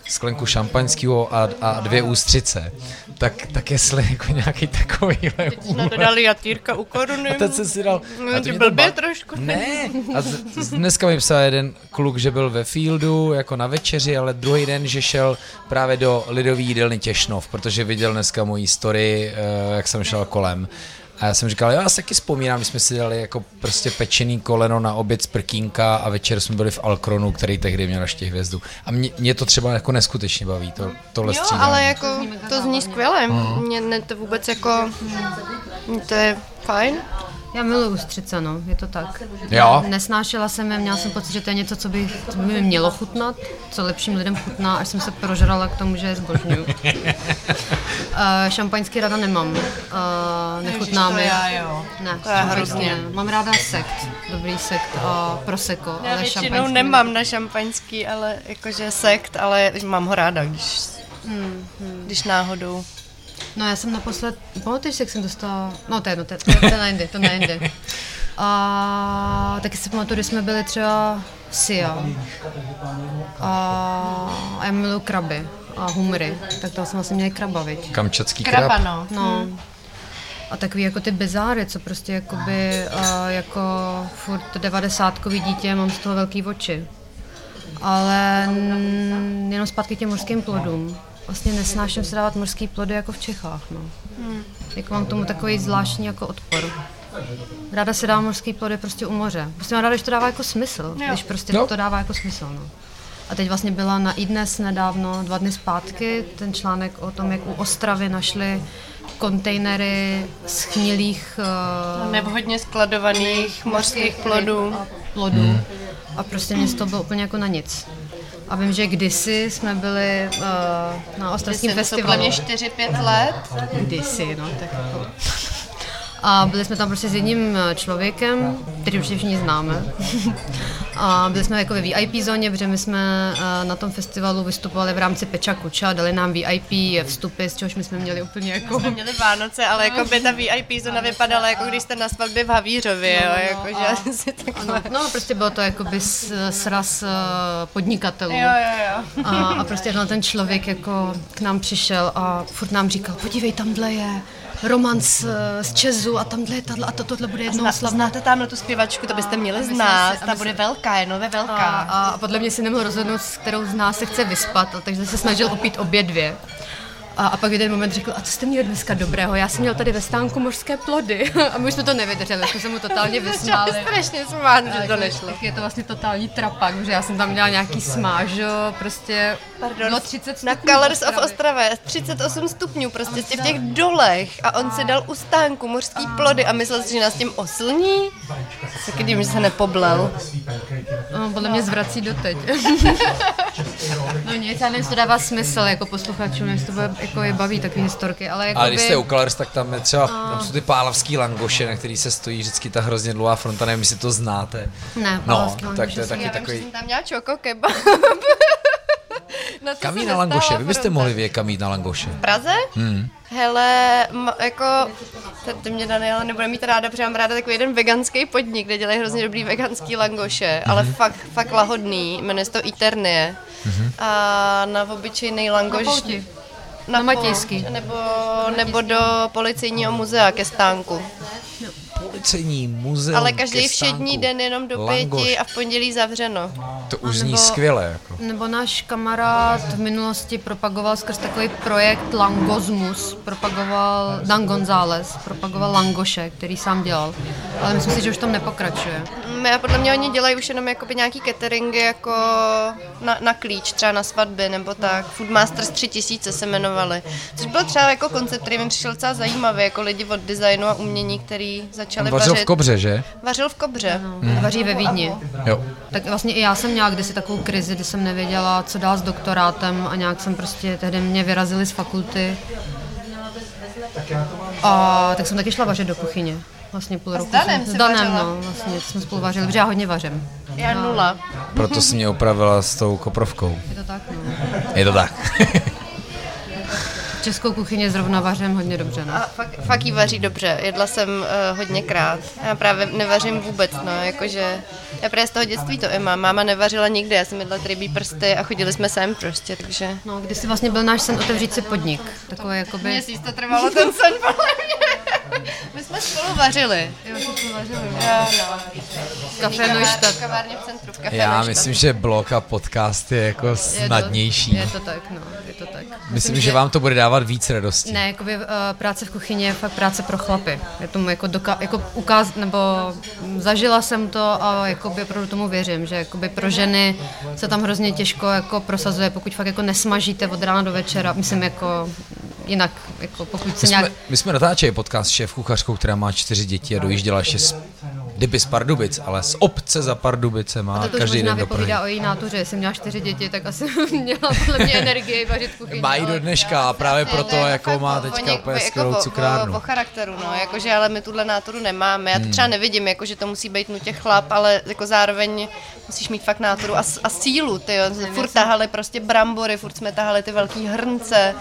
sklenku šampaňského a, a dvě ústřice. Tak, tak jestli jako nějaký takovýhle Jsme to dali jatýrka u koruny. A teď jsem si dal... No, a to blbě ba- trošku. Ne, a z, z, dneska mi psal jeden kluk, že byl ve fieldu jako na večeři, ale druhý den, že šel právě do lidový jídelny Těšnov, protože viděl dneska mojí story, eh, jak jsem šel kolem. A já jsem říkal, jo, já si taky vzpomínám, když jsme si dali jako prostě pečený koleno na oběd z prkínka a večer jsme byli v Alkronu, který tehdy měl ještě hvězdu. A mě, mě to třeba jako neskutečně baví, to, tohle Jo, střídání. ale jako to zní skvěle. Mě ne, to vůbec jako, to je fajn. Já miluji ústřice, no, je to tak. Jo. Nesnášela jsem je, měla jsem pocit, že to je něco, co by, co by mi mělo chutnat, co lepším lidem chutná, až jsem se prožrala k tomu, že je zbožňuju. uh, šampaňský rada nemám, uh, nechutná mi. jo. Ne, To je hrozně. ne. Mám ráda sekt, dobrý sekt a prosecco, Já ale většinou šampaňský nemám na šampaňský, ale jakože sekt, ale mám ho ráda, když, když náhodou. No já jsem naposled, pamatuješ jak jsem dostala, no to je jedno, to, to, to je na jindy, to na jindy. A taky si pamatuju, když jsme byli třeba v Sia. A, a já miluju kraby a humry, tak to jsme vlastně měli kraba, viď? Kamčatský krab. Kraba, no. No. A takový jako ty bizáry, co prostě jakoby uh, jako furt devadesátkový dítě, mám z toho velký oči. Ale mm, jenom zpátky k těm mořským plodům. Vlastně nesnáším se dávat mořský plody jako v Čechách. No. Hmm. Jako mám k tomu takový zvláštní jako odpor. Ráda se dává mořský plody prostě u moře. Prostě mám ráda, když to dává jako smysl. Jo. Když prostě Jo. to dává jako smysl. No. A teď vlastně byla na iDnes nedávno, dva dny zpátky, ten článek o tom, jak u Ostravy našli kontejnery schnilých uh, Nevhodně skladovaných mořských plodů. a plodů. Hmm. A prostě mě z toho bylo úplně jako na nic. A vím, že kdysi jsme byli uh, na Ostravském Myslím, to podle festivalu. mě 4-5 let. Kdysi, no, tak jako. A byli jsme tam prostě s jedním eh, člověkem, který určitě všichni známe. A byli jsme jako ve VIP zóně, protože my jsme eh, na tom festivalu vystupovali v rámci Peča Kuča, dali nám VIP vstupy, z čehož my jsme měli úplně jako... Jsme měli Vánoce, ale jako by ta VIP zóna vypadala, jako když jste na svatbě v Havířově, jo, jakože si takhle. No, no, prostě bylo to jakoby s- sraz eh, podnikatelů. Jo, jo, jo. A, a prostě ten člověk jako k nám přišel a furt nám říkal, podívej, tamhle je romans eh, z Česu a tamhle je tato, a to, tohle bude jednou slavná. znáte tamhle tu zpěvačku, to byste měli znát, a ta bude velká, je nové A, velká. a podle mě si nemohl rozhodnout, s kterou z nás se chce vyspat, a takže se snažil opít obě dvě. A, a pak v jeden moment řekl, a co jste měli dneska dobrého? Já jsem měl tady ve stánku mořské plody. A my už jsme to nevydrželi, jsme se mu totálně vysmáli. strašně smát, že to nešlo. tak Je to vlastně totální trapak, protože já jsem tam měla nějaký smážo, prostě Pardon, bylo 30 na stupňů Colors of Ostravy. Ostravě, 38 stupňů, prostě jste v těch dolech a on si dal u stánku mořský plody a myslel si, že nás tím oslní? Tak když se nepoblel. No, podle mě zvrací doteď. no nic, já nevím, to dává smysl jako posluchačům, jestli to bude, jako je baví takové historky, ale jako Ale když jste u Colors, tak tam je třeba, tam jsou ty pálavský langoše, na který se stojí vždycky ta hrozně dlouhá fronta, nevím, jestli to znáte. Ne, No, tak to je taky Já vím, takový... že jsem tam měla čoko kebab. Na Kamí na langoše, vy byste mohli vědět, kam jít na langoše. V Praze? Hmm. Hele, m- jako, to, to mě Daniela nebude mít ráda, protože mám ráda takový jeden veganský podnik, kde dělají hrozně dobrý veganský langoše, ale fakt, fakt lahodný, jmenuje se to Eternie. A na obyčejný langoš... Na. Na, Na Matějský. Nebo, nebo do policejního muzea ke stánku. Policejní muzeum Ale každý ke všední den jenom do Langoš. pěti a v pondělí zavřeno. To už zní skvěle. Jako. Nebo náš kamarád v minulosti propagoval skrz takový projekt Langosmus, propagoval Dan González, propagoval langoše, který sám dělal. Ale myslím si, že už tam nepokračuje. Mm, Já podle mě oni dělají už jenom jakoby nějaký cateringy jako na, na klíč, třeba na svatby nebo tak. Foodmasters 3000 se jmenovali. Což byl třeba jako koncept, který mi přišel docela zajímavý, jako lidi od designu a umění, který začali Vařil vařit. v kobře, že? Vařil v kobře. No, Vaří ve Vídni. Jo. Tak vlastně i já jsem měla kdysi takovou krizi, kdy jsem nevěděla, co dál s doktorátem a nějak jsem prostě, tehdy mě vyrazili z fakulty. A tak jsem taky šla vařit do kuchyně. Vlastně půl roku. Danem jsem, jsi s Danem, no, vlastně jsme spolu vařili, protože já hodně vařím. Já nula. Proto si mě opravila s tou koprovkou. Je to tak, no. Je to tak. Českou kuchyně zrovna vařím hodně dobře, no. A fakt, fakt jí vaří dobře. Jedla jsem uh, hodněkrát. Já právě nevařím vůbec, no, jakože... Já právě z toho dětství to Emma. Máma nevařila nikdy, já jsem jedla rybí prsty a chodili jsme sem prostě, takže... No, kdysi vlastně byl náš sen otevřít si podnik. Takový jakoby... Měsíc to trvalo ten sen, podle mě. My jsme spolu vařili. Jo, jsme spolu vařili, no. Jo, no. Kafe Neustadt. Kavárně v centru, v kafe Já Neustadt. myslím, že blog a podcast je jako Je to- snadnější. Je to tak, no, je to tak. Myslím, že vám to bude dávat víc radosti. Ne, jakoby uh, práce v kuchyni je fakt práce pro chlapy. Je tomu jako, doka- jako ukáz, nebo zažila jsem to a jakoby opravdu tomu věřím, že jakoby pro ženy se tam hrozně těžko jako prosazuje, pokud fakt jako nesmažíte od rána do večera, myslím jako jinak, jako pokud se My nějak... jsme, my jsme natáčeli podcast šéf kuchařkou, která má čtyři děti a dojížděla ještě z, kdyby z Pardubic, ale z obce za Pardubice má To, každý den do Prahy. vypovídá o její nátuře, jestli měla čtyři děti, tak asi měla podle mě energii vařit v kuchyni. Má i do ale- dneška a právě Ne, proto to je jako fakt má teďka úplně jako skvělou o- cukrárnu. O, o charakteru, no, jakože, ale my tuhle náturu nemáme. Já to Hmm. třeba nevidím, jako, že to musí být nutně chlap, ale jako zároveň musíš mít fakt náturu a, a sílu, ty jo. Furt tahali prostě brambory, furt jsme tahali ty velký hrnce.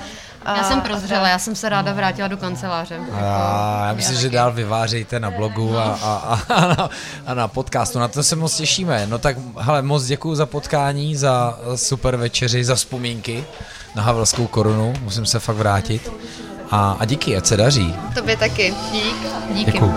A, Já jsem prozřela, já jsem se ráda vrátila do kanceláře. A já myslím, že dál vyvářejte na blogu a, a, a, a, na, a na podcastu. Na to se moc těšíme. No tak, hele, moc děkuji za potkání, za super večeři, za vzpomínky na Havelskou korunu. Musím se fakt vrátit. A, a díky, ať se daří. Tobě taky. Dík. Díky. Děkuji.